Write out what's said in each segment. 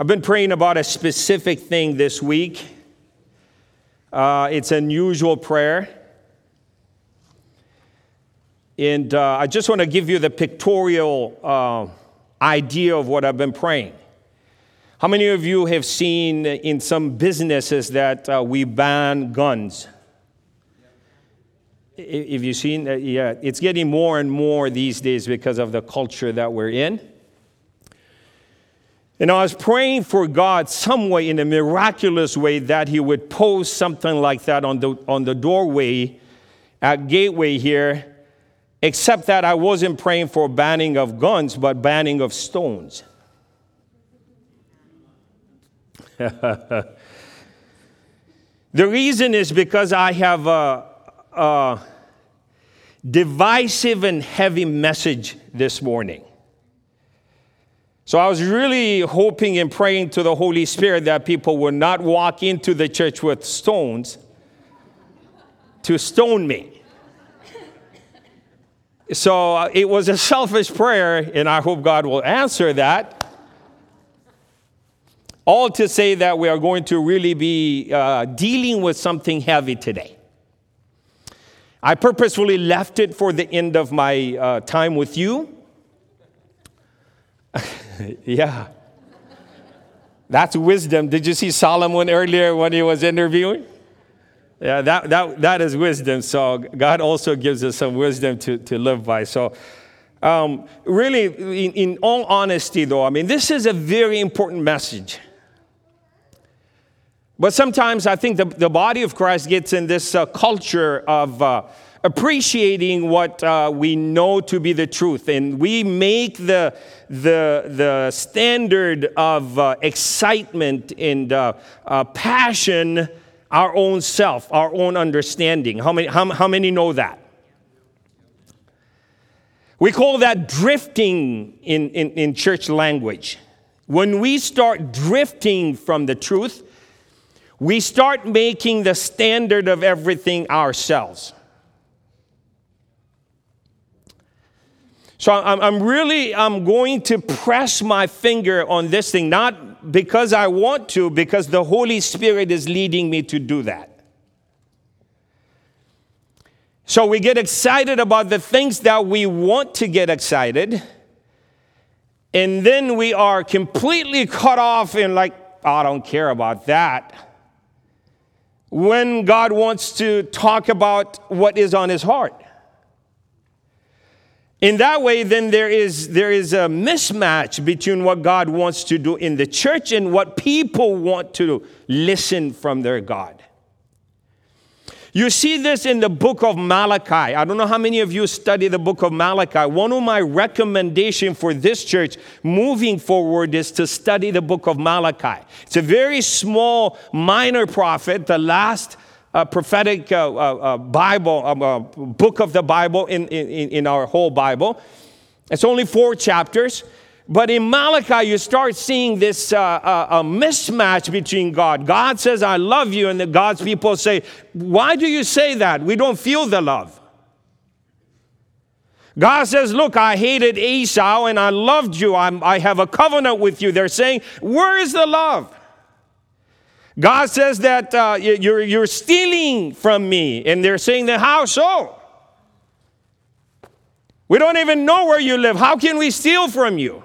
I've been praying about a specific thing this week. Uh, it's an unusual prayer. And uh, I just want to give you the pictorial uh, idea of what I've been praying. How many of you have seen in some businesses that uh, we ban guns? If you've seen, uh, yeah, it's getting more and more these days because of the culture that we're in. And I was praying for God some way, in a miraculous way, that He would post something like that on the, on the doorway at Gateway here except that I wasn't praying for banning of guns, but banning of stones. the reason is because I have a, a divisive and heavy message this morning. So I was really hoping and praying to the Holy Spirit that people would not walk into the church with stones to stone me. So uh, it was a selfish prayer, and I hope God will answer that. All to say that we are going to really be uh, dealing with something heavy today. I purposefully left it for the end of my uh, time with you. yeah. That's wisdom. Did you see Solomon earlier when he was interviewing? Yeah, that, that, that is wisdom. So God also gives us some wisdom to, to live by. So, um, really, in, in all honesty, though, I mean, this is a very important message. But sometimes I think the, the body of Christ gets in this uh, culture of uh, appreciating what uh, we know to be the truth. And we make the, the, the standard of uh, excitement and uh, uh, passion our own self, our own understanding. How many, how, how many know that? We call that drifting in, in, in church language. When we start drifting from the truth, we start making the standard of everything ourselves. So I'm, really I'm going to press my finger on this thing, not because I want to, because the Holy Spirit is leading me to do that. So we get excited about the things that we want to get excited, and then we are completely cut off and like, oh, I don't care about that. When God wants to talk about what is on his heart. In that way, then there is, there is a mismatch between what God wants to do in the church and what people want to listen from their God. You see this in the book of Malachi. I don't know how many of you study the book of Malachi. One of my recommendations for this church moving forward is to study the book of Malachi. It's a very small, minor prophet, the last uh, prophetic uh, uh, uh Bible, um, uh, book of the Bible in, in, in our whole Bible. It's only four chapters. But in Malachi, you start seeing this uh, mismatch between God. God says, I love you, and the God's people say, Why do you say that? We don't feel the love. God says, Look, I hated Esau and I loved you. I'm, I have a covenant with you. They're saying, Where is the love? God says that uh, you're, you're stealing from me. And they're saying that, how so? We don't even know where you live. How can we steal from you?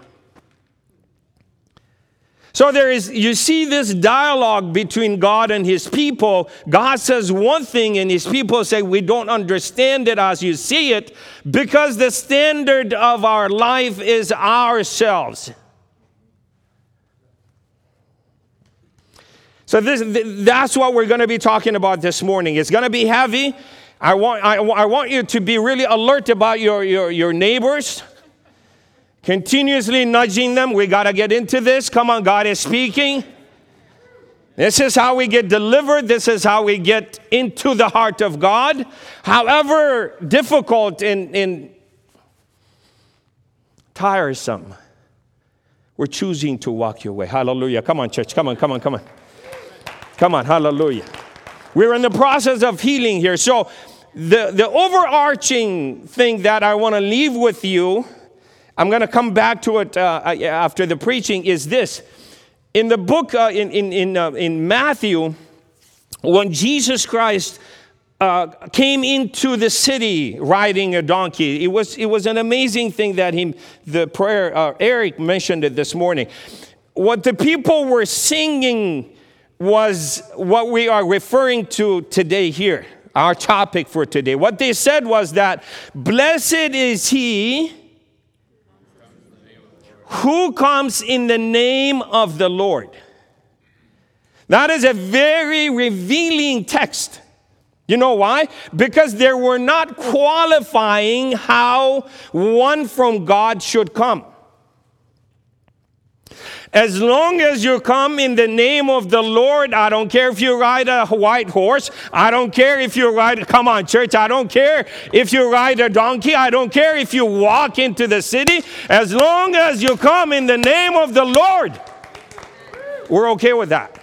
So there is, you see this dialogue between God and his people. God says one thing, and his people say, We don't understand it as you see it, because the standard of our life is ourselves. So this, that's what we're going to be talking about this morning. It's going to be heavy. I want, I, I want you to be really alert about your, your, your neighbors, continuously nudging them. We got to get into this. Come on, God is speaking. This is how we get delivered. This is how we get into the heart of God. However difficult and, and tiresome, we're choosing to walk your way. Hallelujah. Come on, church. Come on, come on, come on. Come on, hallelujah. We're in the process of healing here. So, the, the overarching thing that I want to leave with you, I'm going to come back to it uh, uh, after the preaching, is this. in the book, uh, in, in, in, uh, in Matthew, when Jesus Christ uh, came into the city riding a donkey. It was, it was an amazing thing that he, the prayer, uh, Eric mentioned it this morning. What the people were singing was what we are referring to today here, our topic for today. What they said was that, Blessed is he who comes in the name of the Lord. That is a very revealing text. You know why? Because they were not qualifying how one from God should come. As long as you come in the name of the Lord, I don't care if you ride a white horse. I don't care if you ride, come on, church. I don't care if you ride a donkey. I don't care if you walk into the city. As long as you come in the name of the Lord, we're okay with that.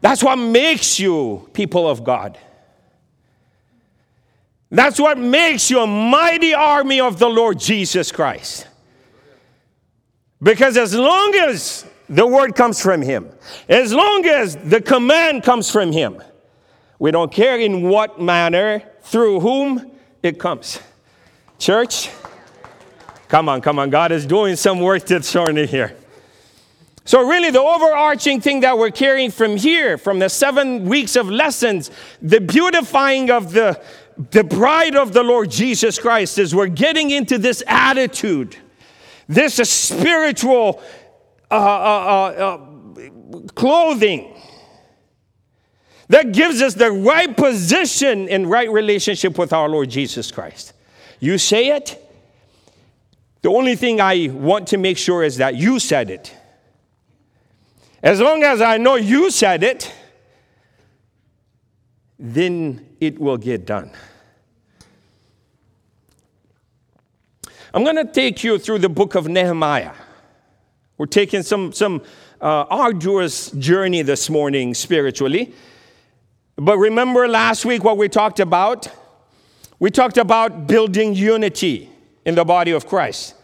That's what makes you people of God. That's what makes you a mighty army of the Lord Jesus Christ. Because as long as the word comes from Him, as long as the command comes from Him, we don't care in what manner, through whom it comes. Church, come on, come on. God is doing some work this morning here. So, really, the overarching thing that we're carrying from here, from the seven weeks of lessons, the beautifying of the, the bride of the Lord Jesus Christ, is we're getting into this attitude, this spiritual uh, uh, uh, uh, clothing that gives us the right position and right relationship with our Lord Jesus Christ. You say it. The only thing I want to make sure is that you said it. As long as I know you said it, then it will get done. I'm going to take you through the book of Nehemiah. We're taking some, some uh, arduous journey this morning spiritually. But remember last week what we talked about? We talked about building unity in the body of Christ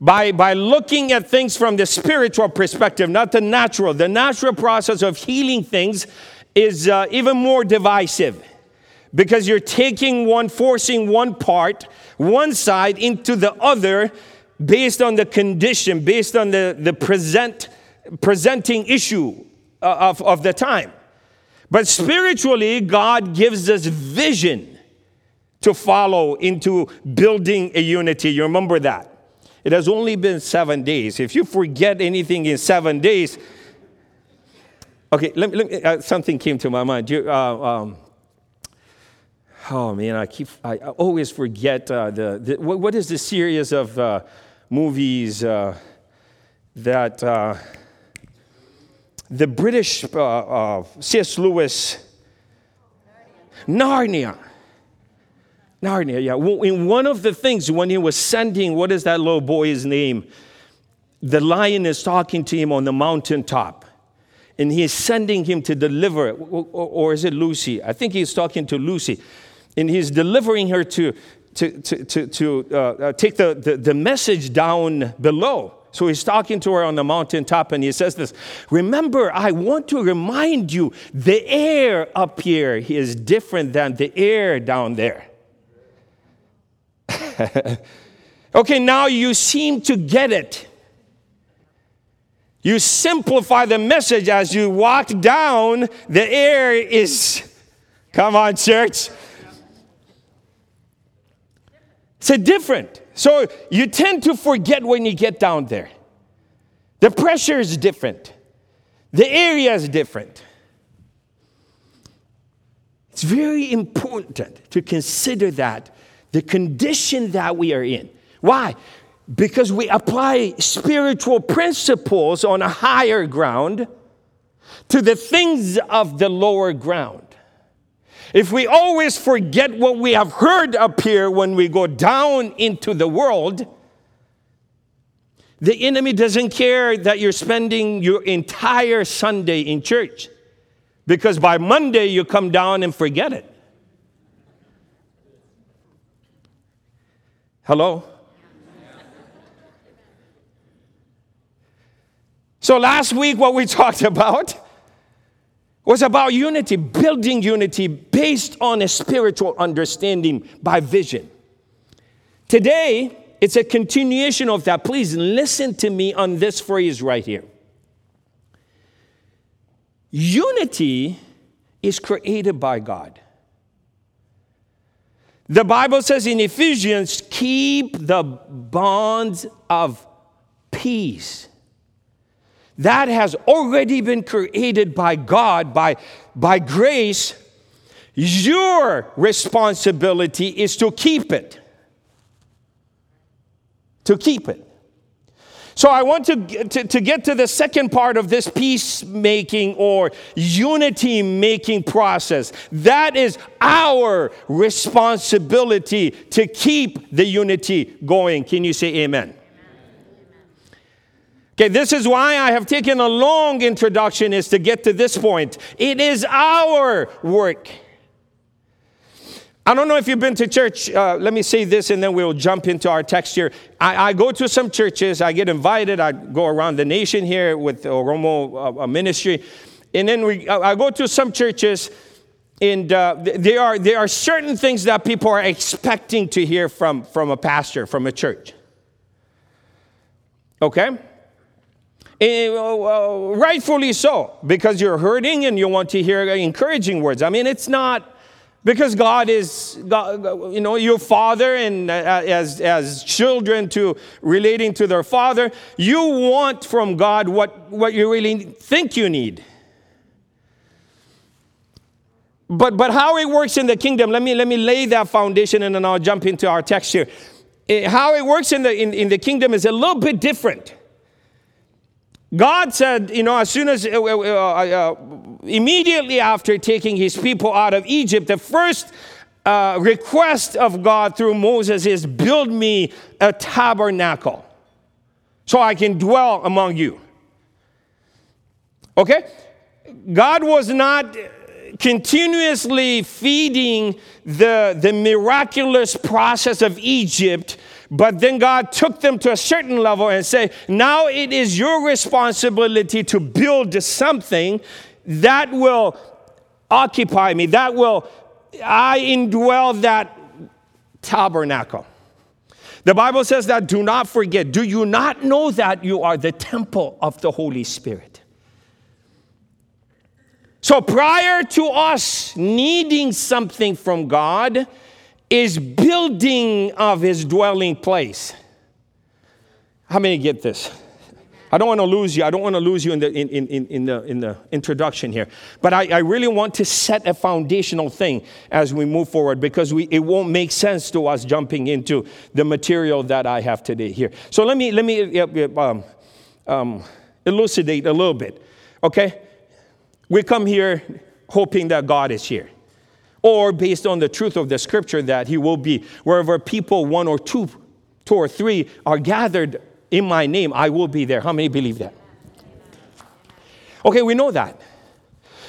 by, by looking at things from the spiritual perspective, not the natural. The natural process of healing things is uh, even more divisive because you're taking one, forcing one part, one side into the other based on the condition, based on the, the present, presenting issue uh, of, of the time. But spiritually, God gives us vision to follow into building a unity. You remember that. It has only been seven days. If you forget anything in seven days, okay, let, let me, uh, something came to my mind. You, uh, um, oh man, I keep, I always forget uh, the, the what, what is the series of uh, movies uh, that uh, the British C.S. Lewis, Narnia. Narnia, yeah. In one of the things, when he was sending, what is that little boy's name? The lion is talking to him on the mountaintop. And he's sending him to deliver, or is it Lucy? I think he's talking to Lucy. And he's delivering her to, to, to, to, to uh, uh, take the, the, the message down below. So he's talking to her on the mountaintop and he says this Remember, I want to remind you the air up here is different than the air down there. okay, now you seem to get it. You simplify the message as you walk down, the air is, come on, church. It's different. So you tend to forget when you get down there. The pressure is different, the area is different. It's very important to consider that the condition that we are in. Why? Because we apply spiritual principles on a higher ground to the things of the lower ground. If we always forget what we have heard up here when we go down into the world, the enemy doesn't care that you're spending your entire Sunday in church because by Monday you come down and forget it. Hello? So, last week, what we talked about was about unity, building unity based on a spiritual understanding by vision. Today, it's a continuation of that. Please listen to me on this phrase right here. Unity is created by God. The Bible says in Ephesians, keep the bonds of peace that has already been created by God, by, by grace. Your responsibility is to keep it. To keep it. So I want to, to, to, get to the second part of this peacemaking or unity making process. That is our responsibility to keep the unity going. Can you say amen? Okay, this is why I have taken a long introduction is to get to this point. It is our work. I don't know if you've been to church. Uh, let me say this and then we'll jump into our text here. I, I, go to some churches, I get invited, I go around the nation here with Oromo uh, ministry. And then we, I go to some churches, and uh, there, are, there are certain things that people are expecting to hear from, from a pastor, from a church. Okay? Uh, rightfully so, because you're hurting and you want to hear encouraging words. I mean, it's not because God is, God, you know, your father, and uh, as, as children to relating to their father, you want from God what, what you really think you need. But, but how it works in the kingdom, let me, let me lay that foundation and then I'll jump into our text here. Eh, how it works in the, in, in the kingdom is a little bit different. God said, you know, as soon as, uh, uh, uh, immediately after taking his people out of Egypt, the first uh, request of God through Moses is build me a tabernacle so I can dwell among you. Okay? God was not continuously feeding the, the miraculous process of Egypt but then God took them to a certain level and said, now it is your responsibility to build something that will occupy me, that will, I indwell that tabernacle. The Bible says that do not forget. Do you not know that you are the temple of the Holy Spirit? So prior to us needing something from God, is building of his dwelling place. How many get this? I don't want to lose you. I don't want to lose you in the, in, in, in the, in the introduction here. But I, I really want to set a foundational thing as we move forward because we, it won't make sense to us jumping into the material that I have today here. So let me, let me um, um, elucidate a little bit. Okay? We come here hoping that God is here or based on the truth of the scripture that he will be wherever people one or two, two or three are gathered in my name, I will be there. How many believe that? Okay, we know that.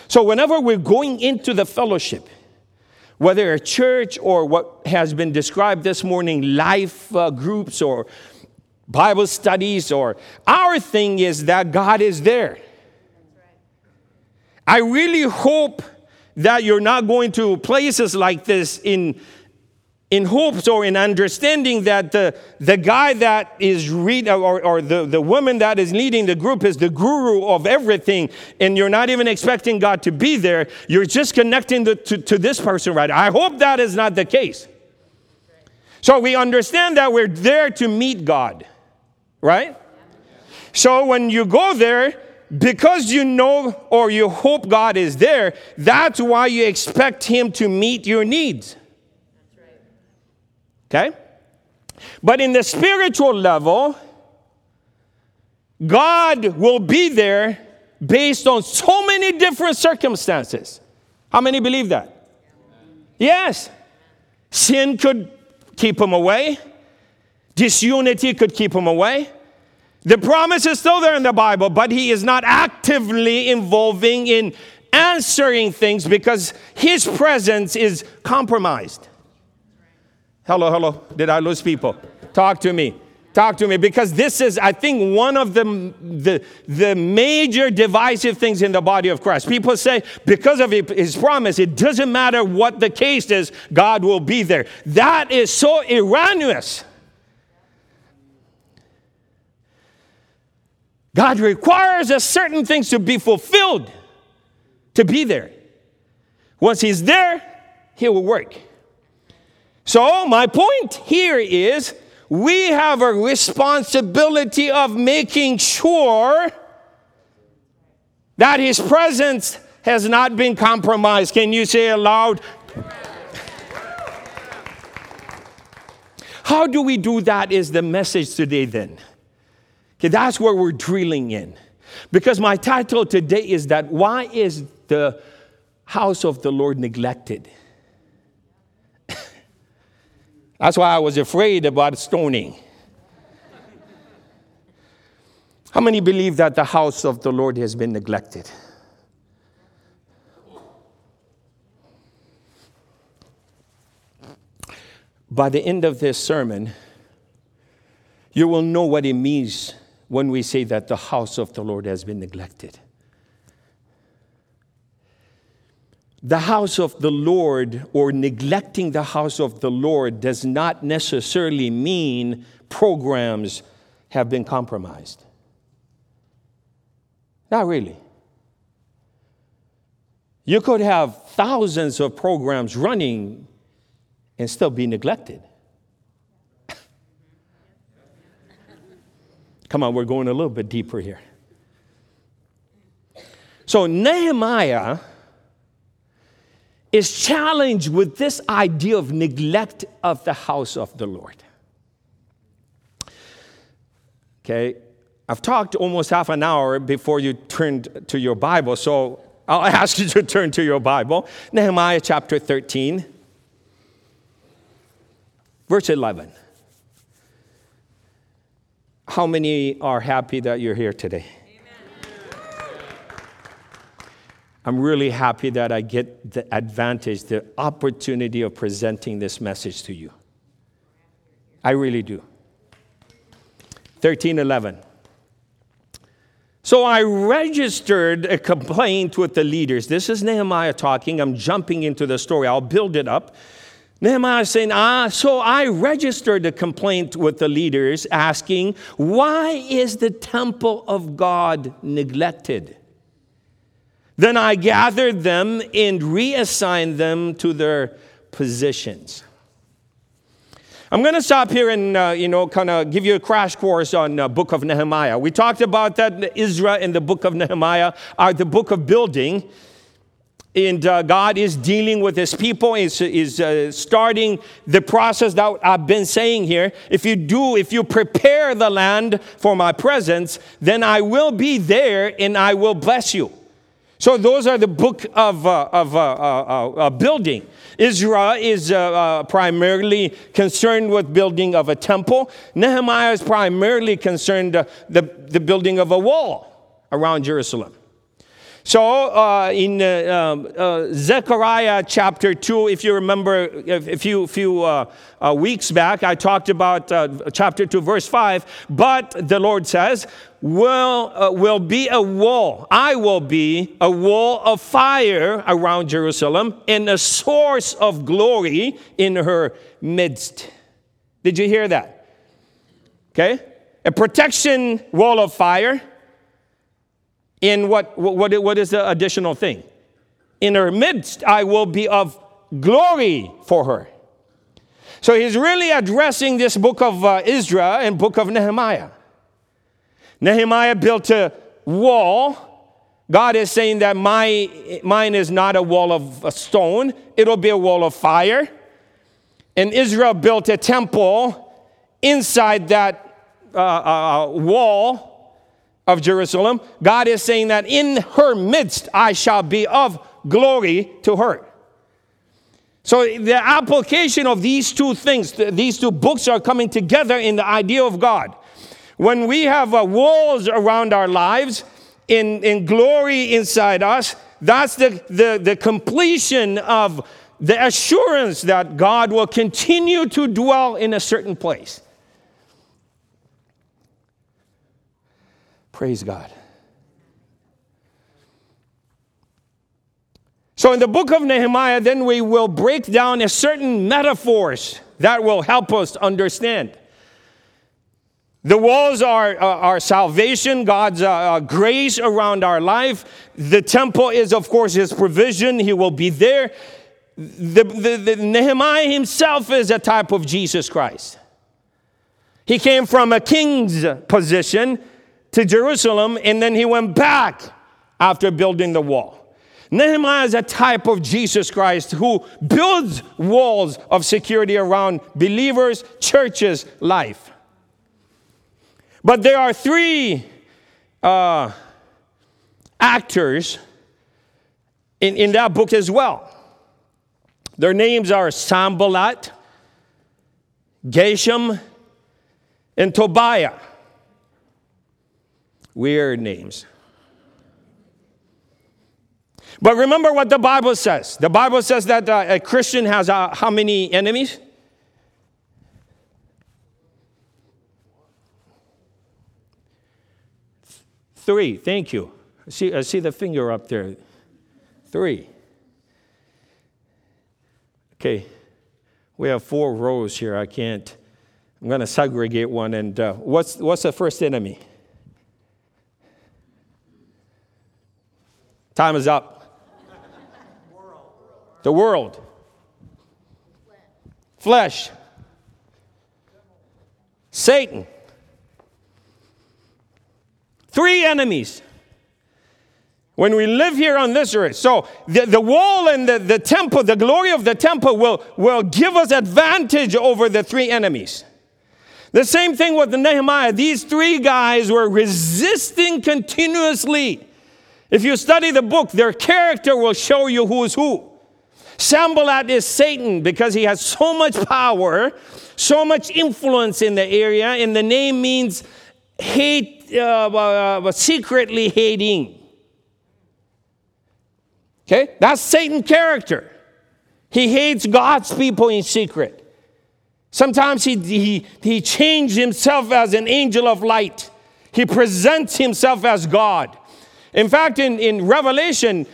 So whenever we're going into the fellowship, whether a church or what has been described this morning, life uh, groups or Bible studies, or our thing is that God is there. I really hope that you're not going to places like this in in hopes or in understanding that the, the guy that is read or, or the, the woman that is leading the group is the guru of everything and you're not even expecting god to be there. You're just connecting the, to, to this person right? I hope that is not the case. So we understand that we're there to meet god right? So when you go there because you know or you hope God is there, that's why you expect Him to meet your needs. Okay? But in the spiritual level, God will be there based on so many different circumstances. How many believe that? Yes. Sin could keep him away, disunity could keep him away. The promise is still there in the Bible, but he is not actively involving in answering things because his presence is compromised. Hello, hello. Did I lose people? Talk to me. Talk to me because this is, I think, one of the, the, the major divisive things in the body of Christ. People say, because of his promise, it doesn't matter what the case is, God will be there. That is so erroneous. God requires us certain things to be fulfilled to be there. Once He's there, He will work. So, my point here is we have a responsibility of making sure that his presence has not been compromised. Can you say aloud? How do we do that? Is the message today then? Okay, that's where we're drilling in. Because my title today is that why is the house of the Lord neglected? That's why I was afraid about stoning. How many believe that the house of the Lord has been neglected? By the end of this sermon, you will know what it means when we say that the house of the Lord has been neglected. the house of the Lord or neglecting the house of the Lord does not necessarily mean programs have been compromised. Not really. You could have thousands of programs running and still be neglected. Come on, we're going a little bit deeper here. So, Nehemiah is challenged with this idea of neglect of the house of the Lord. Okay, I've talked almost half an hour before you turned to your Bible, so I'll ask you to turn to your Bible. Nehemiah chapter 13, verse 11. How many are happy that you're here today? I'm really happy that I get the advantage, the opportunity of presenting this message to you. I really do. 1311. So I registered a complaint with the leaders. This is Nehemiah talking. I'm jumping into the story. I'll build it up. Nehemiah is saying, Ah, so I registered a complaint with the leaders asking, Why is the temple of God neglected? Then I gathered them and reassigned them to their positions. I'm going to stop here and, uh, you know, kind of give you a crash course on uh, book of Nehemiah. We talked about that Ezra and the book of Nehemiah are the book of building. And uh, God is dealing with his people, is, is uh, starting the process that I've been saying here. If you do, if you prepare the land for my presence, then I will be there and I will bless you. So those are the book of, uh, of uh, uh, uh building. Ezra is uh, uh, primarily concerned with building of a temple. Nehemiah is primarily concerned the, the building of a wall around Jerusalem. So uh, in uh, um, uh, Zechariah chapter 2, if you remember a few, few uh, uh, weeks back, I talked about uh, chapter 2, verse 5. But the Lord says, will, will be a wall. I will be a wall of fire around Jerusalem and a source of glory in her midst. Did you hear that? Okay? A protection wall of fire in what, what, what is the additional thing? In her midst, I will be of glory for her. So he's really addressing this book of uh, Ezra and book of Nehemiah. Nehemiah built a wall. God is saying that my, mine is not a wall of a stone, it'll be a wall of fire. And Ezra built a temple inside that uh, uh, uh wall of Jerusalem, God is saying that in her midst I shall be of glory to her. So the application of these two things, these two books are coming together in the idea of God. When we have uh, walls around our lives, in, in glory inside us, that's the, the, the completion of the assurance that God will continue to dwell in a certain place. Praise God. So, in the book of Nehemiah, then we will break down a certain metaphors that will help us understand. The walls are uh, our salvation, God's uh, uh, grace around our life. The temple is, of course, His provision. He will be there. The, the, the, Nehemiah himself is a type of Jesus Christ. He came from a king's position to Jerusalem, and then he went back after building the wall. Nehemiah is a type of Jesus Christ who builds walls of security around believers, churches, life. But there are three uh, actors in, in that book as well. Their names are Sanballat, Geshem, and Tobiah. Weird names. But remember what the Bible says. The Bible says that uh, a Christian has uh, how many enemies? Three. Thank you. I see, I see the finger up there. Three. Okay. We have four rows here. I can't. I'm going to segregate one. And uh, what's, what's the first enemy? Time is up. The world. Flesh. Satan. Three enemies. When we live here on this earth. So the, the wall and the, the temple, the glory of the temple will, will give us advantage over the three enemies. The same thing with the Nehemiah. These three guys were resisting continuously. If you study the book, their character will show you who is who. Sanballat is Satan because he has so much power, so much influence in the area, and the name means hate, uh, uh, uh, secretly hating. Okay? That's Satan character. He hates God's people in secret. Sometimes he, he, he changed himself as an angel of light. He presents himself as God. In fact, in, in Revelation,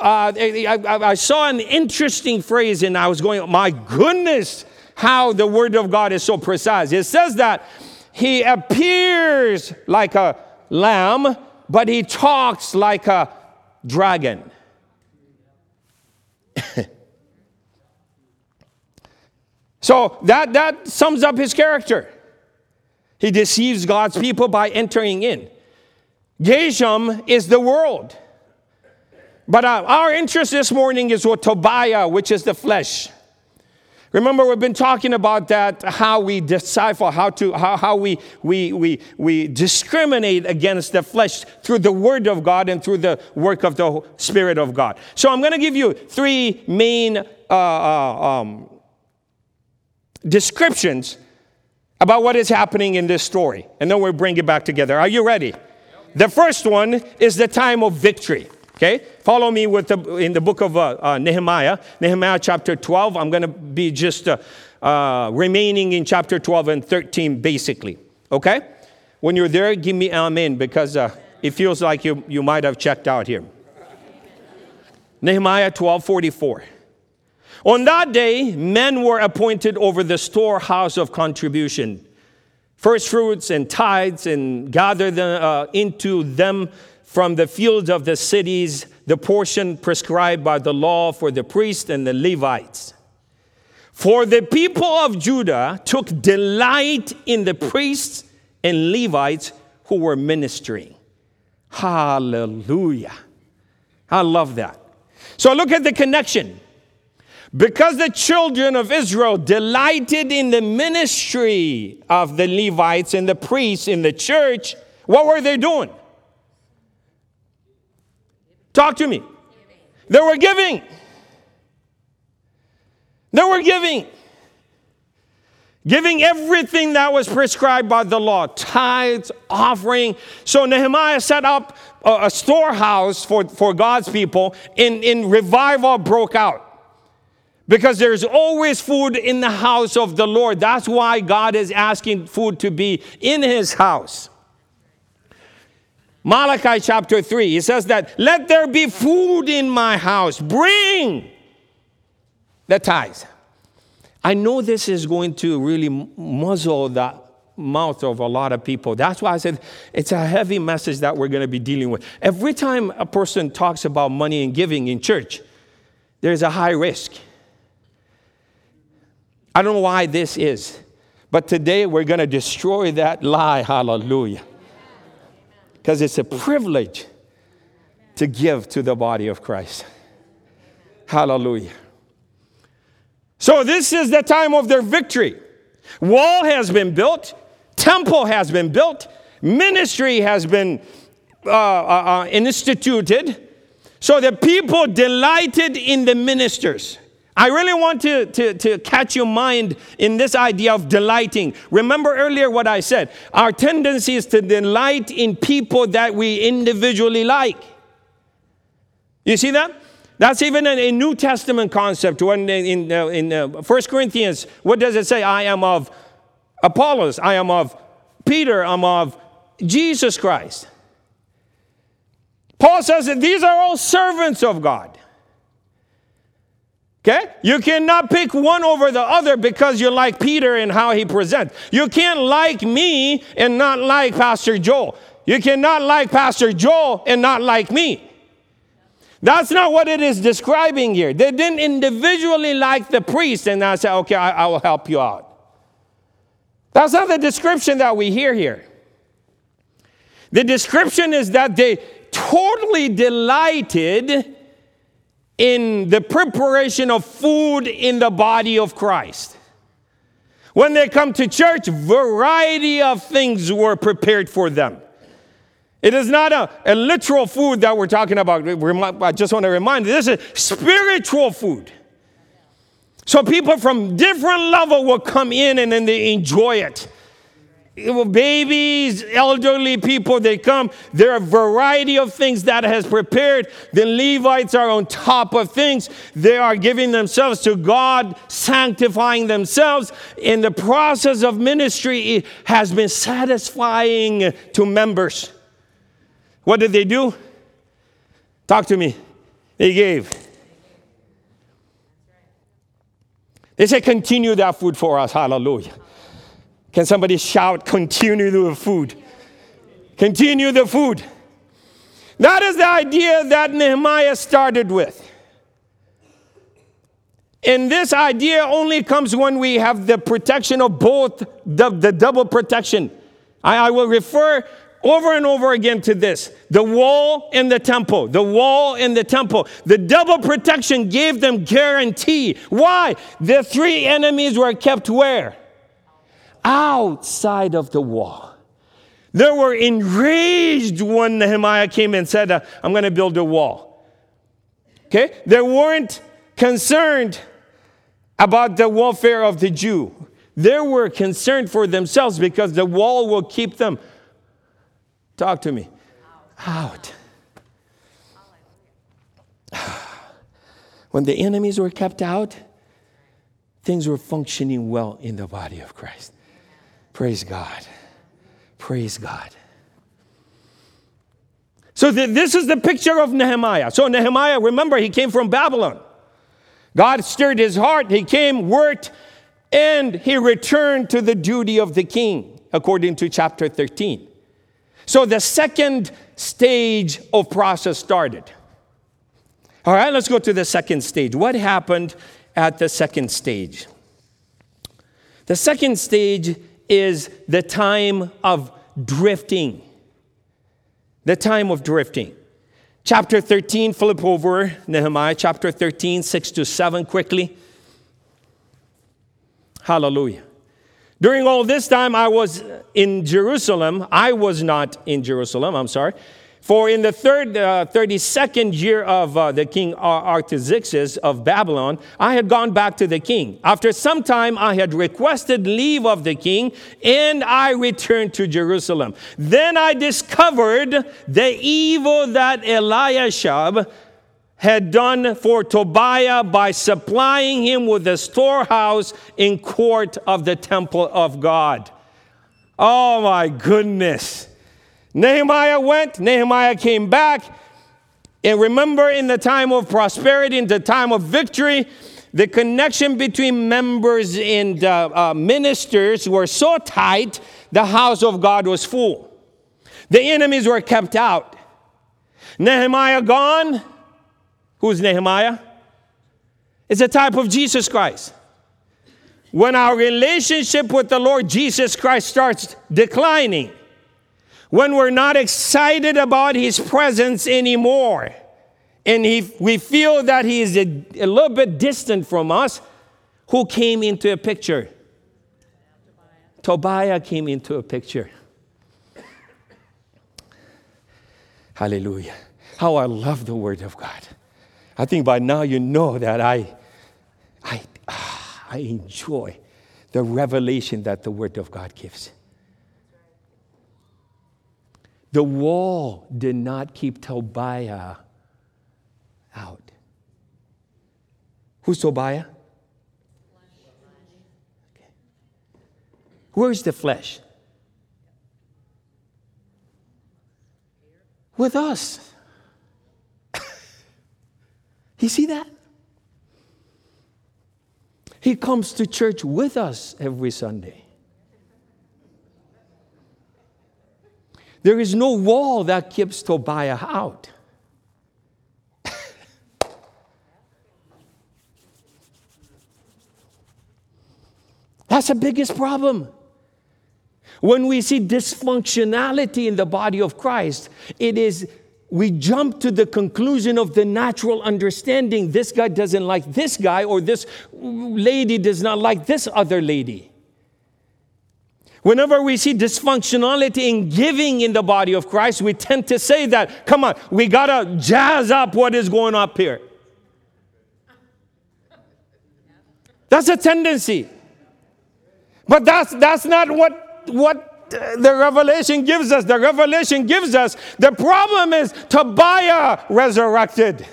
uh, I, I, saw an interesting phrase and I was going, my goodness, how the word of God is so precise. It says that he appears like a lamb, but he talks like a dragon. so that, that sums up his character. He deceives God's people by entering in. Geshem is the world. But uh, our interest this morning is with Tobiah, which is the flesh. Remember, we've been talking about that, how we decipher, how, to, how, how we, we, we, we discriminate against the flesh through the Word of God and through the work of the Spirit of God. So I'm going to give you three main uh, uh, um, descriptions about what is happening in this story. And then we'll bring it back together. Are you ready? The first one is the time of victory. Okay, follow me with the, in the book of uh, uh, Nehemiah, Nehemiah chapter 12. I'm going to be just uh, uh, remaining in chapter 12 and 13 basically. Okay, when you're there, give me amen because uh, it feels like you, you might have checked out here. Nehemiah 12 44. On that day, men were appointed over the storehouse of contribution, first fruits and tithes, and gather them, uh, into them from the fields of the cities the portion prescribed by the law for the priests and the Levites. For the people of Judah took delight in the priests and Levites who were ministering. Hallelujah. I love that. So look at the connection. Because the children of Israel delighted in the ministry of the Levites and the priests in the church, what were they doing? Talk to me. They were giving. They were giving. Giving everything that was prescribed by the law tithes, offering. So Nehemiah set up a, storehouse for, for God's people, and, and revival broke out. Because there's always food in the house of the Lord. That's why God is asking food to be in his house. Malachi chapter 3, he says that, let there be food in my house. Bring the tithes. I know this is going to really muzzle the mouth of a lot of people. That's why I said it's a heavy message that we're going to be dealing with. Every time a person talks about money and giving in church, there's a high risk. I don't know why this is, but today we're going to destroy that lie. Hallelujah. Because it's a privilege to give to the body of Christ. Hallelujah. So, this is the time of their victory. Wall has been built, temple has been built, ministry has been uh, uh, uh, instituted. So, the people delighted in the ministers. I really want to, to, to catch your mind in this idea of delighting. Remember earlier what I said. Our tendency is to delight in people that we individually like. You see that? That's even a, New Testament concept. When in, uh, in uh, 1 Corinthians, what does it say? I am of Apollos, I am of Peter, I'm of Jesus Christ. Paul says that these are all servants of God. Okay? You cannot pick one over the other because you like Peter and how he presents. You can't like me and not like Pastor Joel. You cannot like Pastor Joel and not like me. That's not what it is describing here. They didn't individually like the priest and I said, okay, I, I will help you out. That's not the description that we hear here. The description is that they totally delighted in the preparation of food in the body of Christ. When they come to church, variety of things were prepared for them. It is not a, a literal food that we're talking about. I just want to remind you, this is spiritual food. So people from different level will come in and then they enjoy it. Babies, elderly people, they come. There are a variety of things that has prepared. The Levites are on top of things. They are giving themselves to God, sanctifying themselves. In the process of ministry, it has been satisfying to members. What did they do? Talk to me. They gave. They said, continue that food for us. Hallelujah. Can somebody shout, continue the food? Continue the food. That is the idea that Nehemiah started with. And this idea only comes when we have the protection of both, the, the double protection. I, I will refer over and over again to this the wall and the temple, the wall and the temple. The double protection gave them guarantee. Why? The three enemies were kept where? Outside of the wall. They were enraged when Nehemiah came and said, uh, I'm going to build a wall. Okay? They weren't concerned about the welfare of the Jew. They were concerned for themselves because the wall will keep them Talk to me. Out. When the enemies were kept out, things were functioning well in the body of Christ. Praise God. Praise God. So, this is the picture of Nehemiah. So, Nehemiah, remember, he came from Babylon. God stirred his heart. He came, worked, and he returned to the duty of the king, according to chapter 13. So the second stage of process started. All right, let's go to the second stage. What happened at the second stage? The second stage is the time of drifting. The time of drifting. Chapter 13, flip over Nehemiah, chapter 13, 6 to 7, quickly. Hallelujah. During all this time, I was in Jerusalem. I was not in Jerusalem, I'm sorry. For in the third, uh, 32nd year of uh, the king Artaxerxes of Babylon, I had gone back to the king. After some time, I had requested leave of the king, and I returned to Jerusalem. Then I discovered the evil that Eliashib, had done for Tobiah by supplying him with a storehouse in court of the temple of God. Oh my goodness. Nehemiah went, Nehemiah came back. And remember, in the time of prosperity, in the time of victory, the connection between members and uh, uh, ministers were so tight, the house of God was full. The enemies were kept out. Nehemiah gone. Who's Nehemiah? It's a type of Jesus Christ. When our relationship with the Lord Jesus Christ starts declining, when we're not excited about his presence anymore, and he, we feel that he is a, a little bit distant from us, who came into a picture? Tobiah came into a picture. Hallelujah. How I love the Word of God. I think by now you know that I, I, ah, I enjoy the revelation that the Word of God gives. The wall did not keep Tobiah out. Who's Tobiah? Okay. Where's the flesh? With us. you see that? He comes to church with us every Sunday. There is no wall that keeps Tobiah out. That's the biggest problem. When we see dysfunctionality in the body of Christ, it is we jump to the conclusion of the natural understanding this guy doesn't like this guy, or this lady does not like this other lady. Whenever we see dysfunctionality in giving in the body of Christ, we tend to say that, come on, we gotta jazz up what is going up here. That's a tendency. But that's, that's not what, what uh, the revelation gives us. The revelation gives us the problem is Tobiah resurrected.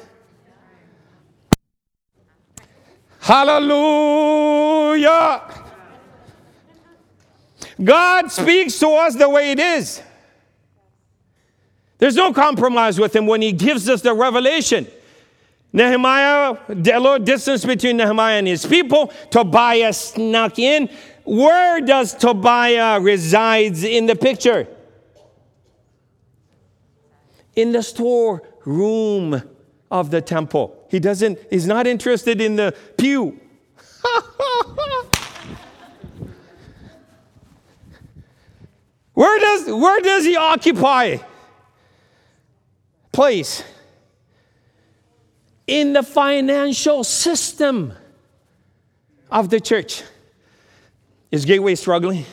Hallelujah. God speaks to us the way it is. There's no compromise with him when he gives us the revelation. Nehemiah, a little distance between Nehemiah and his people. Tobiah snuck in. Where does Tobiah resides in the picture? In the storeroom of the temple. He doesn't, he's not interested in the pew. where does where does he occupy place? In the financial system of the church. Is Gateway struggling?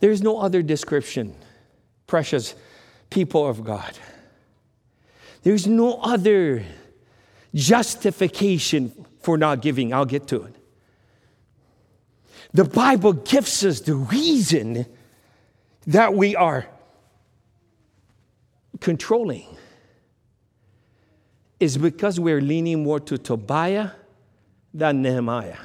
There is no other description, precious people of God. There is no other justification for not giving. I'll get to it. The Bible gives us the reason that we are controlling is because we're leaning more to Tobiah than Nehemiah.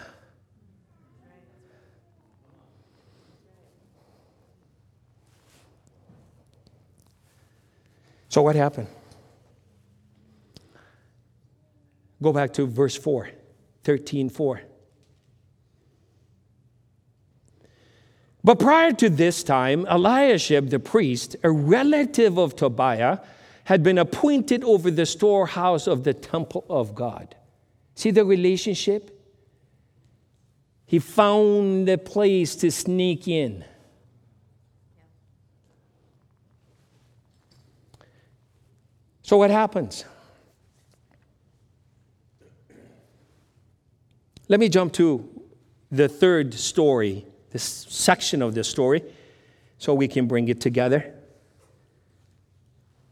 So, what happened? Go back to verse 4, 13 4. But prior to this time, Eliashib the priest, a relative of Tobiah, had been appointed over the storehouse of the temple of God. See the relationship? He found a place to sneak in. So, what happens? Let me jump to the third story, this section of the story, so we can bring it together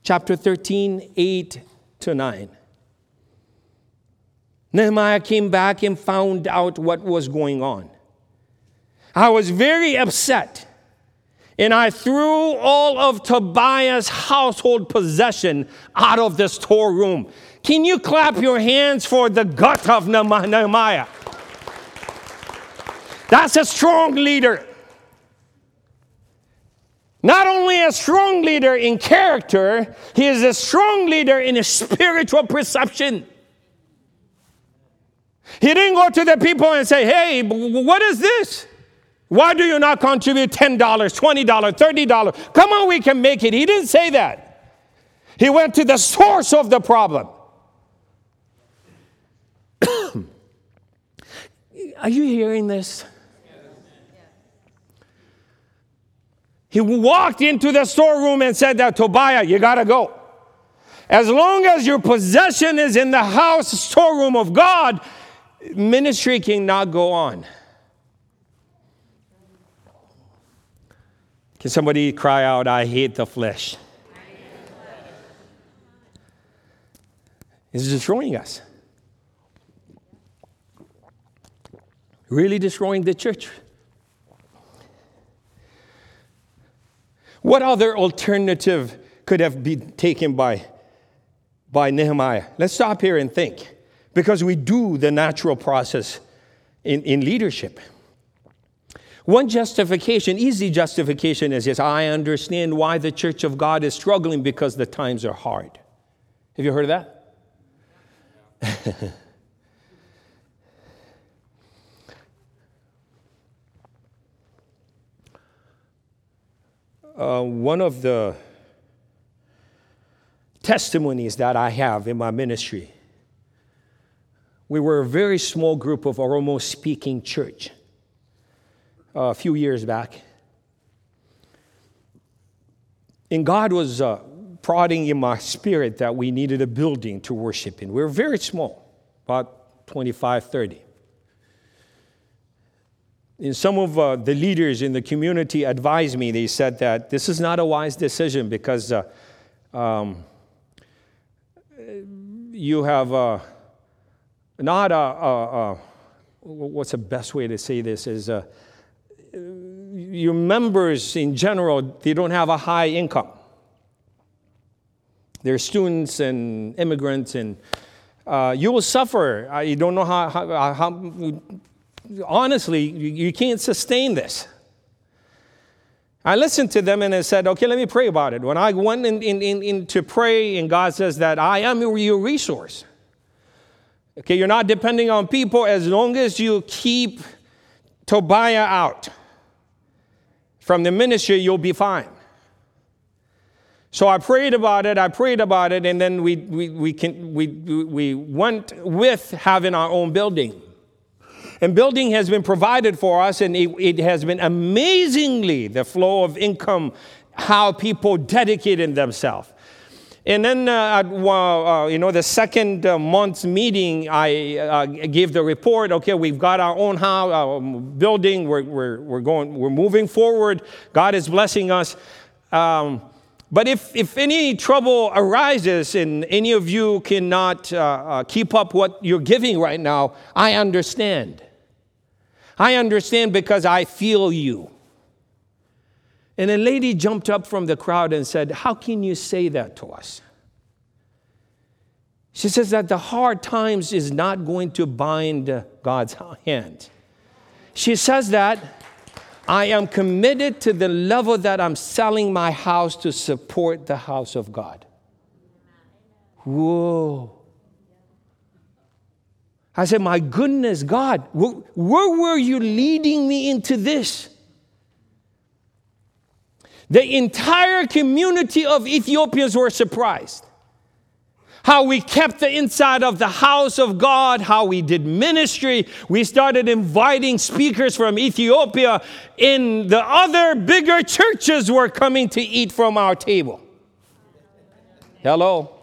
chapter 13, 8 to 9. Nehemiah came back and found out what was going on. I was very upset, and I threw all of Tobiah's household possession out of the storeroom. Can you clap your hands for the gut of Nehemiah? That's a strong leader. Not only a strong leader in character, he is a strong leader in a spiritual perception. He didn't go to the people and say, Hey, what is this? Why do you not contribute $10, $20, $30? Come on, we can make it. He didn't say that. He went to the source of the problem. Are you hearing this? He walked into the storeroom and said that Tobiah, you got to go. As long as your possession is in the house storeroom of God, ministry cannot go on. Can somebody cry out, I hate the flesh? It's destroying us. Really destroying the church. What other alternative could have been taken by, by Nehemiah? Let's stop here and think because we do the natural process in, in leadership. One justification, easy justification, is yes, I understand why the church of God is struggling because the times are hard. Have you heard of that? uh, one of the testimonies that I have in my ministry, we were a very small group of Oromo speaking church uh, a few years back. And God was uh, prodding in my spirit that we needed a building to worship in. We were very small, about 25, 30. Some of uh, the leaders in the community advised me, they said that this is not a wise decision because uh, um, you have uh, not a, a, a, what's the best way to say this is uh, your members in general, they don't have a high income. They're students and immigrants, and uh, you will suffer. I don't know how, how, how honestly, you, you can't sustain this. I listened to them and I said, okay, let me pray about it. When I went in, in, in, in, to pray, and God says that I am your resource. Okay, you're not depending on people as long as you keep Tobiah out from the ministry, you'll be fine. So I prayed about it, I prayed about it, and then we, we, we, can, we, we went with having our own building. And building has been provided for us, and it, it has been amazingly the flow of income, how people dedicated themselves. And then, uh, at, uh, you know, the second uh, month's meeting, I uh, gave the report. Okay, we've got our own house, building. We're, we're, we're going, we're moving forward. God is blessing us. Um, but if, if any trouble arises and any of you cannot uh, uh, keep up what you're giving right now, I understand. I understand because I feel you. And a lady jumped up from the crowd and said, How can you say that to us? She says that the hard times is not going to bind God's hand. She says that I am committed to the level that I'm selling my house to support the house of God. Whoa. I said, My goodness, God, where, where were you leading me into this? The entire community of Ethiopians were surprised. How we kept the inside of the house of God, how we did ministry. We started inviting speakers from Ethiopia, and the other bigger churches were coming to eat from our table. Hello.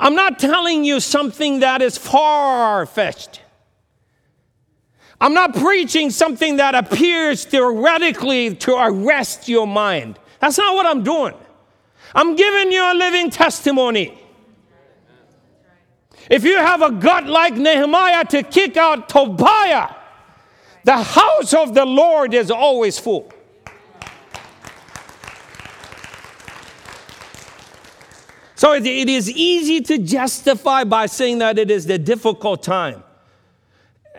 I'm not telling you something that is far fetched. I'm not preaching something that appears theoretically to arrest your mind. That's not what I'm doing. I'm giving you a living testimony. If you have a gut like Nehemiah to kick out Tobiah, the house of the Lord is always full. So it is easy to justify by saying that it is the difficult time.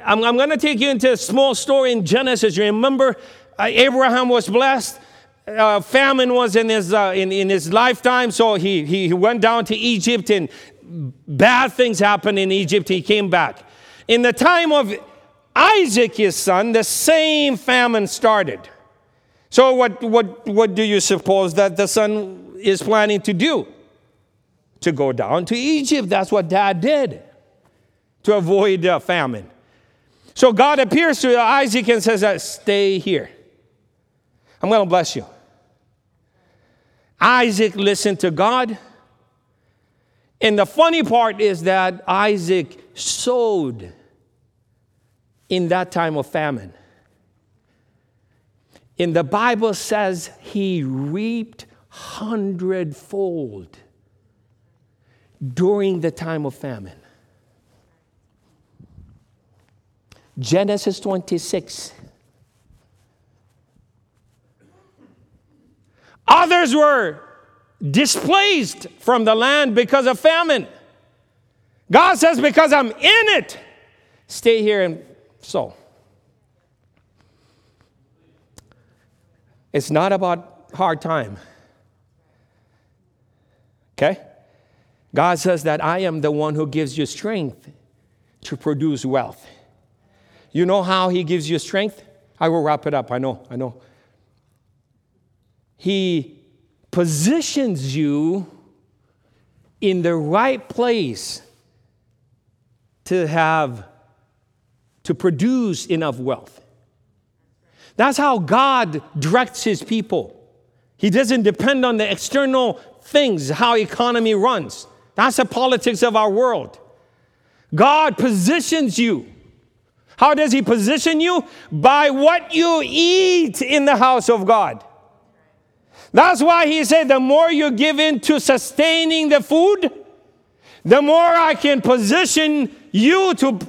I'm, I'm going to take you into a small story in Genesis. You Remember, uh, Abraham was blessed. Uh, famine was in his, uh, in, in his lifetime, so he, he went down to Egypt and bad things happened in Egypt. He came back. In the time of Isaac, his son, the same famine started. So, what, what, what do you suppose that the son is planning to do? To go down to Egypt. That's what dad did to avoid uh, famine. So, God appears to Isaac and says, uh, Stay here. I'm going to bless you. Isaac listened to God. And the funny part is that Isaac sowed in that time of famine. And the Bible says he reaped hundredfold during the time of famine. Genesis 26. Others were displaced from the land because of famine. God says, Because I'm in it, stay here and sow. It's not about hard time. Okay? God says that I am the one who gives you strength to produce wealth. You know how He gives you strength? I will wrap it up. I know, I know. He positions you in the right place to have, to produce enough wealth. That's how God directs his people. He doesn't depend on the external things, how economy runs. That's the politics of our world. God positions you. How does he position you? By what you eat in the house of God. That's why he said, the more you give in to sustaining the food, the more I can position you to.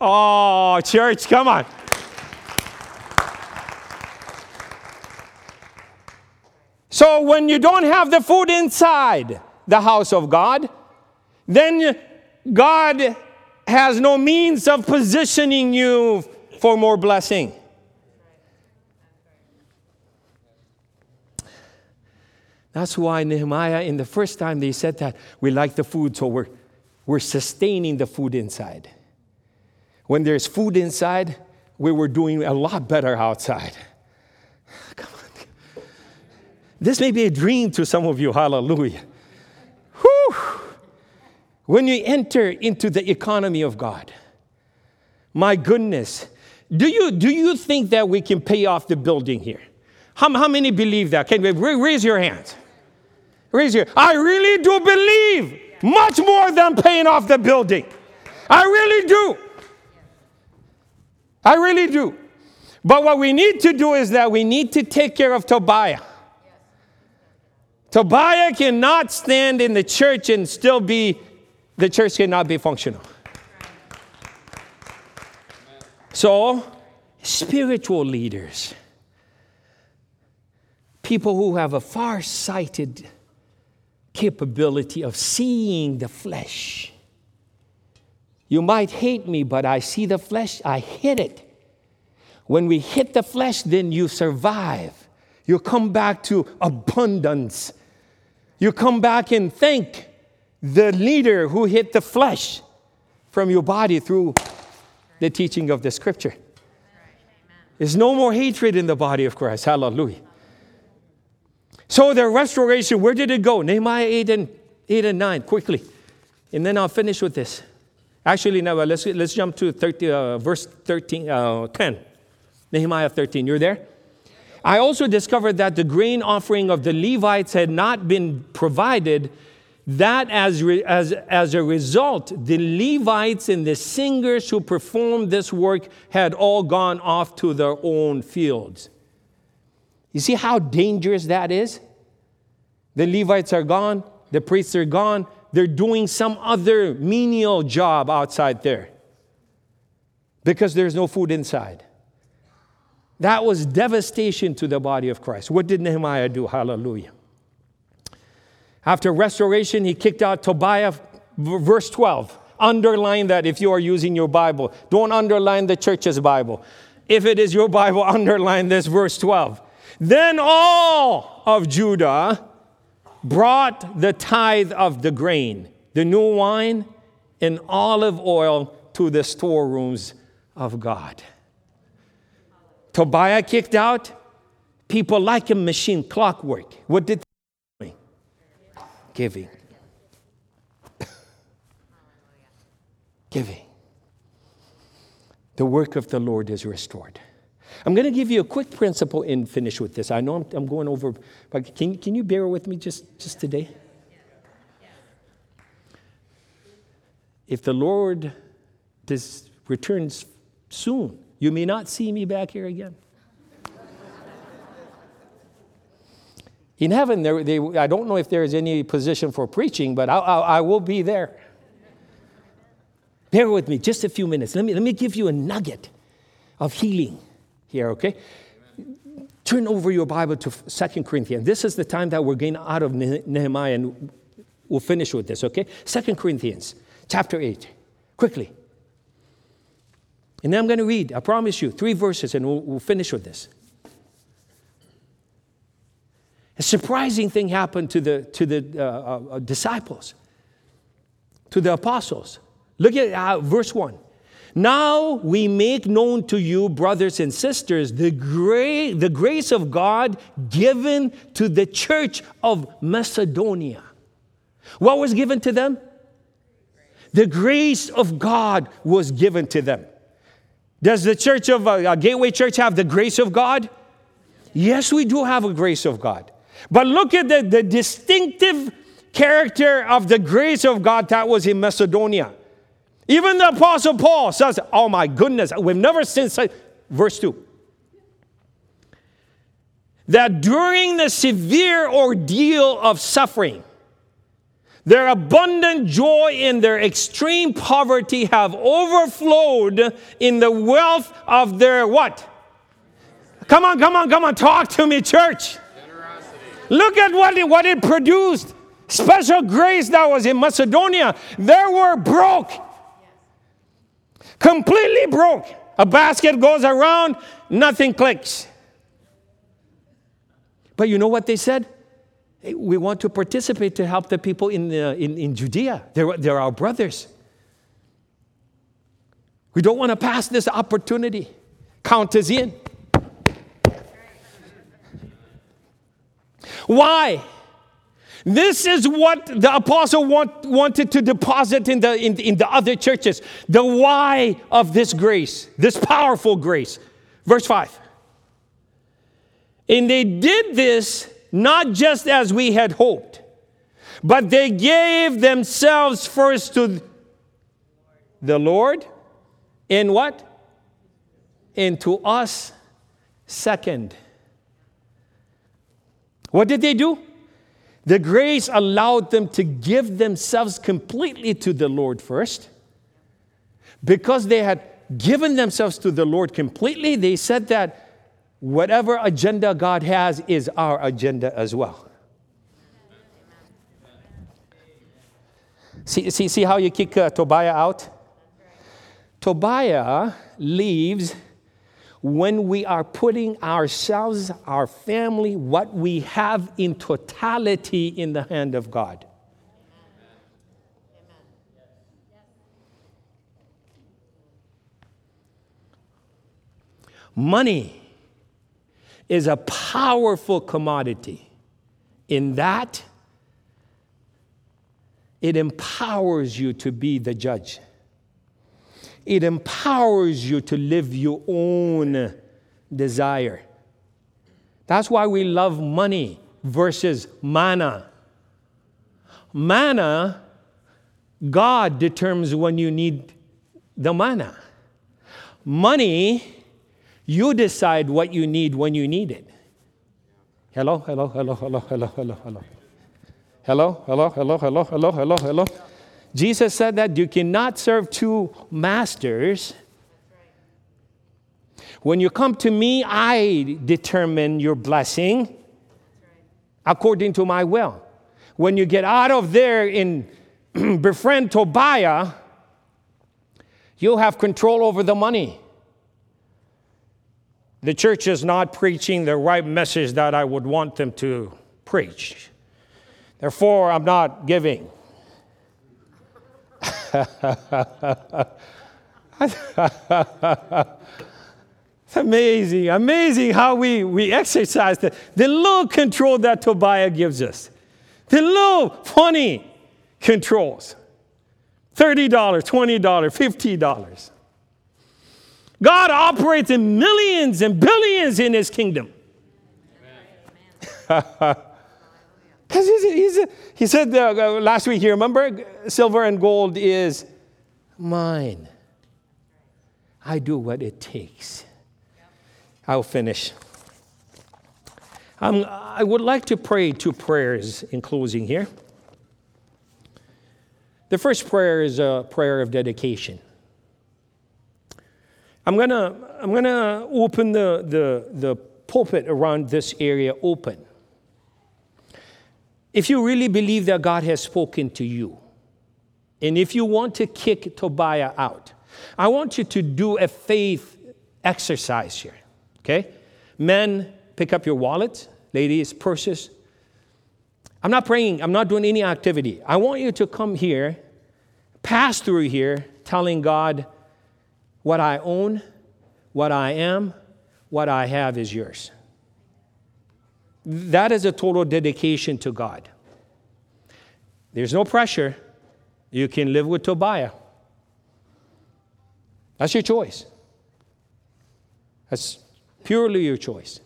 Oh, church, come on. So when you don't have the food inside the house of God, then God has no means of positioning you for more blessing. That's why Nehemiah, in the first time they said that, we like the food, so we're, we're sustaining the food inside. When there's food inside, we were doing a lot better outside. Come on. This may be a dream to some of you, hallelujah. Whew. When you enter into the economy of God, my goodness, do you, do you think that we can pay off the building here? How, how many believe that? Can we raise your hands? Raise your. I really do believe much more than paying off the building. I really do. I really do. But what we need to do is that we need to take care of Tobiah. Tobiah cannot stand in the church and still be, the church cannot be functional. So, spiritual leaders, people who have a far sighted capability of seeing the flesh. You might hate me, but I see the flesh, I hit it. When we hit the flesh, then you survive. You come back to abundance. You come back and thank the leader who hit the flesh from your body through the teaching of the scripture. There's no more hatred in the body of Christ. Hallelujah. So the restoration, where did it go? Nehemiah 8 and, 8 and 9, quickly. And then I'll finish with this. Actually, now let's, let's jump to 30, uh, verse 13, uh, 10. Nehemiah 13. You're there? I also discovered that the grain offering of the Levites had not been provided. That as, re, as, as a result, the Levites and the singers who performed this work had all gone off to their own fields. You see how dangerous that is? The Levites are gone, the priests are gone, they're doing some other menial job outside there because there's no food inside. That was devastation to the body of Christ. What did Nehemiah do? Hallelujah. After restoration, he kicked out Tobiah, verse 12. Underline that if you are using your Bible. Don't underline the church's Bible. If it is your Bible, underline this verse 12. Then all of Judah brought the tithe of the grain, the new wine, and olive oil to the storerooms of God. Tobiah kicked out. People like a machine, clockwork. What did? Giving. Giving. The work of the Lord is restored. I'm going to give you a quick principle and finish with this. I know I'm, I'm going over, but can, can you bear with me just, just today? If the Lord returns soon, you may not see me back here again. In heaven, there, they, I don't know if there is any position for preaching, but I, I, I will be there. Bear with me just a few minutes. Let me, let me give you a nugget of healing here, okay? Turn over your Bible to Second Corinthians. This is the time that we're getting out of Nehemiah, and we'll finish with this, okay? Second Corinthians chapter 8. Quickly. And then I'm going to read, I promise you, three verses and we'll, we'll finish with this. A surprising thing happened to the, to the uh, uh, disciples, to the apostles. Look at uh, verse 1. Now we make known to you, brothers and sisters, the, gra- the grace of God given to the church of Macedonia. What was given to them? The grace of God was given to them. Does the church of uh, Gateway Church have the grace of God? Yes, we do have a grace of God. But look at the, the distinctive character of the grace of God that was in Macedonia. Even the Apostle Paul says, Oh my goodness, we've never seen such. Verse 2 that during the severe ordeal of suffering, their abundant joy in their extreme poverty have overflowed in the wealth of their what? Come on, come on, come on, talk to me, church. Look at what it, what it produced. Special grace that was in Macedonia. They were broke. Completely broke. A basket goes around, nothing clicks. But you know what they said? we want to participate to help the people in, the, in, in Judea. They're, they're our brothers. We don't want to pass this opportunity. Count us in. Why? This is what the apostle want, wanted to deposit in the, in, in the other churches. The why of this grace, this powerful grace. Verse 5. And they did this not just as we had hoped, but they gave themselves first to the Lord and what? And to us second. What did they do? The grace allowed them to give themselves completely to the Lord first. Because they had given themselves to the Lord completely, they said that whatever agenda God has is our agenda as well. See, see, see how you kick uh, Tobiah out? Tobiah leaves when we are putting ourselves, our family, what we have in totality in the hand of God. Money is a powerful commodity in that it empowers you to be the judge. It empowers you to live your own desire. That's why we love money versus manna. Manna, God determines when you need the manna. Money, you decide what you need when you need it. Hello, hello, hello, hello, hello, hello, hello. Hello, hello, hello, hello, hello, hello, hello. Jesus said that you cannot serve two masters. When you come to me, I determine your blessing according to my will. When you get out of there and befriend Tobiah, You have control over the money. The church is not preaching the right message that I would want them to preach. Therefore, I'm not giving. It's amazing, amazing how we, we exercise the, the little control that Tobiah gives us. The little funny controls $30, $20, $50. God operates in millions and billions in his kingdom. Because he's, he's, he said uh, last week here, remember, silver and gold is mine. I do what it takes. I'll finish. Um, I would like to pray two prayers in closing here. The first prayer is a prayer of dedication. I'm gonna, I'm gonna open the, the, the pulpit around this area open. If you really believe that God has spoken to you, and if you want to kick Tobiah out, I want you to do a faith exercise here. Okay? Men, pick up your wallets. Ladies, purses. I'm not praying, I'm not doing any activity. I want you to come here, pass through here, telling God, what I own, what I am, what I have is yours. That is a total dedication to God. There's no pressure. You can live with Tobiah. That's your choice. That's Purely your choice.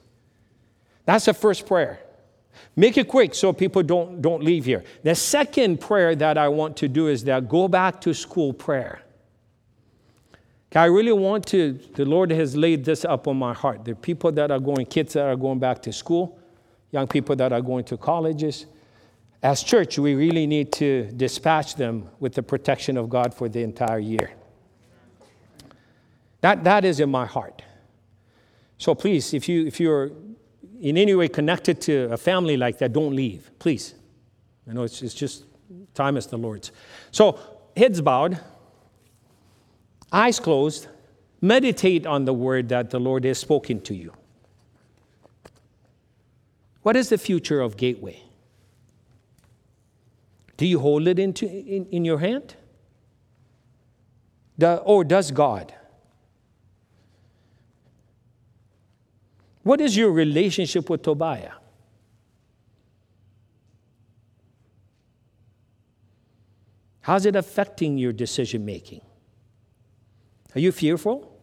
That's the first prayer. Make it quick so people don't, don't leave here. The second prayer that I want to do is that go back to school prayer. I really want to, the Lord has laid this up on my heart. The people that are going, kids that are going back to school, young people that are going to colleges. As church, we really need to dispatch them with the protection of God for the entire year. That, that is in my heart. So please, if, you, if you're in any way connected to a family like that, don't leave, please. I know it's, it's just time is the Lord's. So, heads bowed, eyes closed, meditate on the word that the Lord has spoken to you. What is the future of Gateway? Do you hold it into, in, in your hand? Or does God? What is your relationship with Tobiah? How's it affecting your decision making? Are you fearful?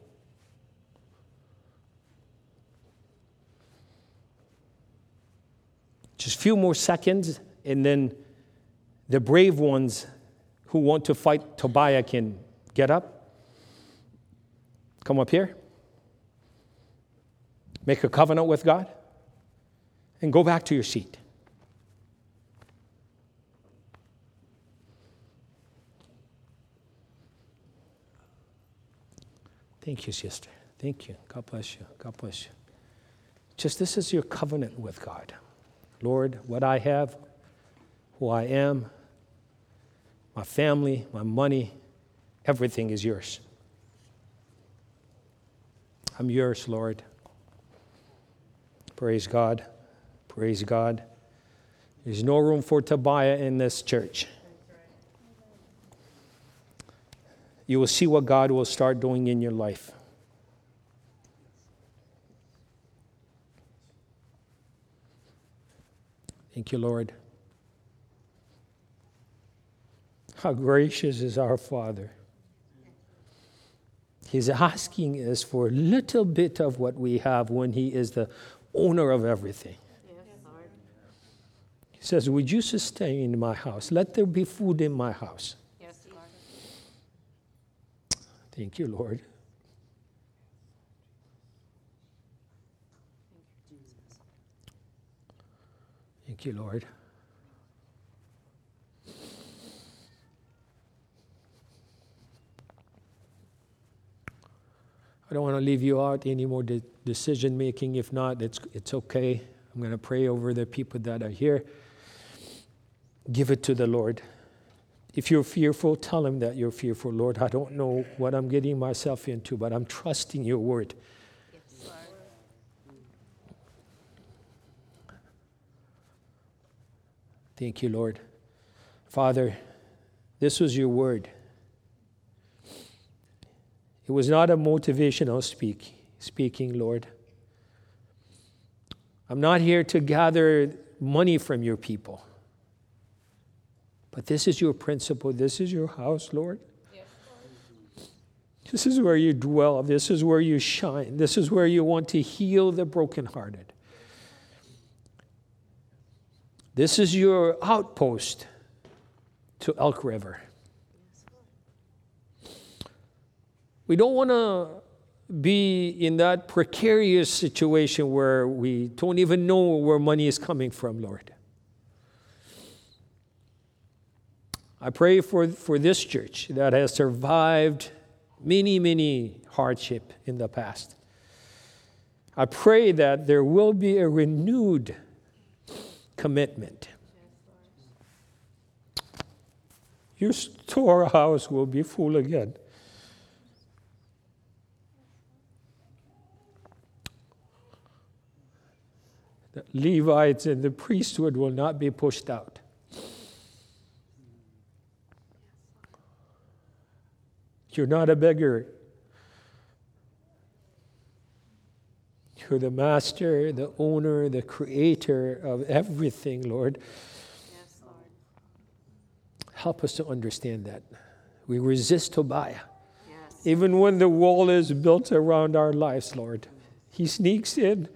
Just a few more seconds, and then the brave ones who want to fight Tobiah can get up. Come up here make a covenant with God, and go back to your seat. Thank you, sister. Thank you. God bless you. God bless you. Just this is your covenant with God. Lord, what I have, who I am, my family, my money, everything is yours. I'm yours, Lord. Praise God. Praise God. There's no room for Tobiah in this church. You will see what God will start doing in your life. Thank you, Lord. How gracious is our Father. He's asking us for a little bit of what we have when He is the owner of everything. He says, Would you sustain in my house? Let there be food in my house. Yes, Lord. Thank you, Lord. Thank you, Lord. I don't want to leave you out any more de- decision making. If not, it's, it's okay. I'm going to pray over the people that are here. Give it to the Lord. If you're fearful, tell him that you're fearful. Lord, I don't know what I'm getting myself into, but I'm trusting your word. Thank you, Lord. Father, this was your word. It was not a motivational speak, speaking, Lord. I'm not here to gather money from your people. But this is your principle. This is your house, Lord. This is where you dwell. This is where you shine. This is where you want to heal the brokenhearted. This is your outpost to Elk River. We don't want to be in that precarious situation where we don't even know where money is coming from, Lord. I pray for, for this church that has survived many, many hardship in the past. I pray that there will be a renewed commitment. Your storehouse will be full again. The Levites and the priesthood will not be pushed out. You're not a beggar. You're the master, the owner, the creator of everything, Lord. Yes, Lord. Help us to understand that. We resist Tobiah. Yes. Even when the wall is built around our lives, Lord, he sneaks in.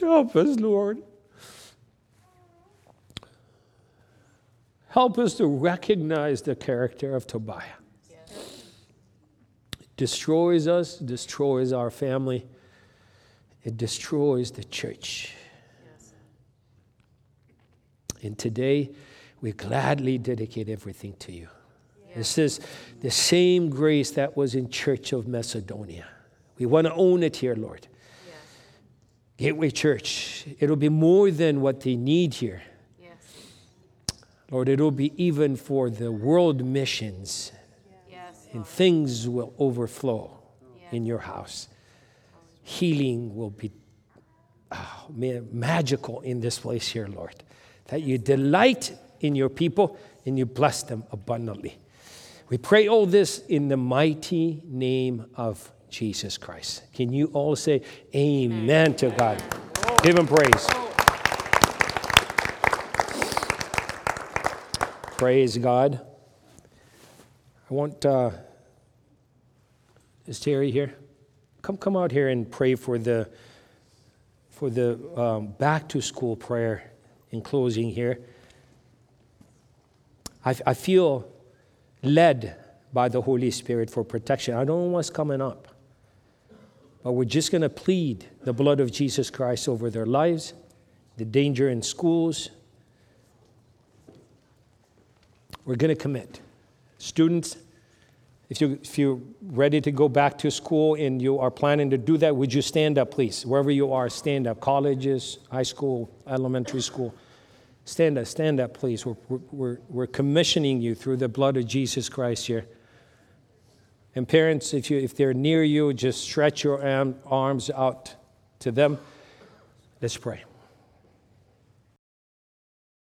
Help us, Lord. Help us to recognize the character of Tobiah. Yes. Destroys us, destroys our family, it destroys the church. Yes. And today, we gladly dedicate everything to you. Yes. This is the same grace that was in Church of Macedonia. We want to own it here, Lord. Gateway Church, it'll be more than what they need here. Yes. Lord, it'll be even for the world missions. Yes, and things will overflow yes. in your house. Healing will be oh, man, magical in this place here, Lord. That you delight in your people and you bless them abundantly. We pray all this in the mighty name of Jesus Christ. Can you all say amen, amen. to God? Give him praise. Praise God. I want, uh, is Terry here? Come, come out here and pray for the, for the um, back to school prayer in closing here. I, I feel led by the Holy Spirit for protection. I don't know what's coming up. But we're just going to plead the blood of Jesus Christ over their lives, the danger in schools. We're going to commit. Students, if, you, if you're ready to go back to school and you are planning to do that, would you stand up, please? Wherever you are, stand up. Colleges, high school, elementary school. Stand up, stand up, please. We're, we're, we're commissioning you through the blood of Jesus Christ here. And parents, if, you, if they're near you, just stretch your arms out to them. Let's pray.